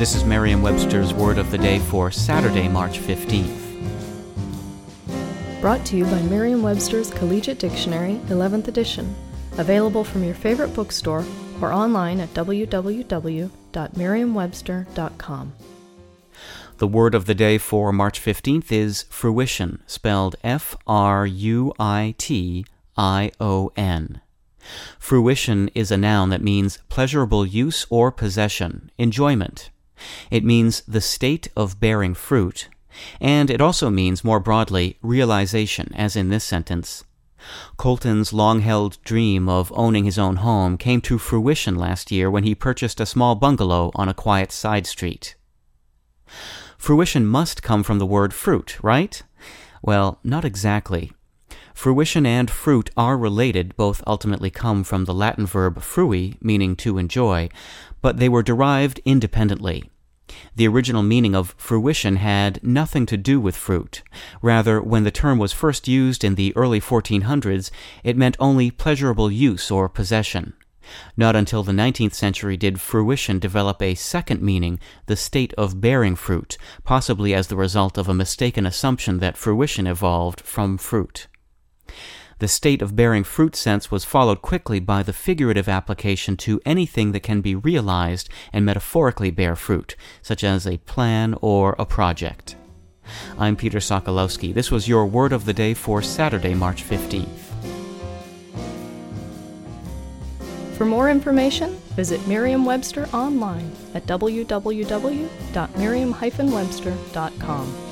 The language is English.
This is Merriam Webster's Word of the Day for Saturday, March 15th. Brought to you by Merriam Webster's Collegiate Dictionary, 11th edition. Available from your favorite bookstore or online at www.merriam-webster.com. The word of the day for March 15th is fruition, spelled F R U I T I O N. Fruition is a noun that means pleasurable use or possession, enjoyment. It means the state of bearing fruit, and it also means, more broadly, realization, as in this sentence. Colton's long held dream of owning his own home came to fruition last year when he purchased a small bungalow on a quiet side street. Fruition must come from the word fruit, right? Well, not exactly. Fruition and fruit are related, both ultimately come from the Latin verb frui, meaning to enjoy, but they were derived independently. The original meaning of fruition had nothing to do with fruit. Rather, when the term was first used in the early 1400s, it meant only pleasurable use or possession. Not until the 19th century did fruition develop a second meaning, the state of bearing fruit, possibly as the result of a mistaken assumption that fruition evolved from fruit. The state of bearing fruit sense was followed quickly by the figurative application to anything that can be realized and metaphorically bear fruit, such as a plan or a project. I'm Peter Sokolowski. This was your word of the day for Saturday, March 15th. For more information, visit Merriam Webster online at www.merriam-webster.com.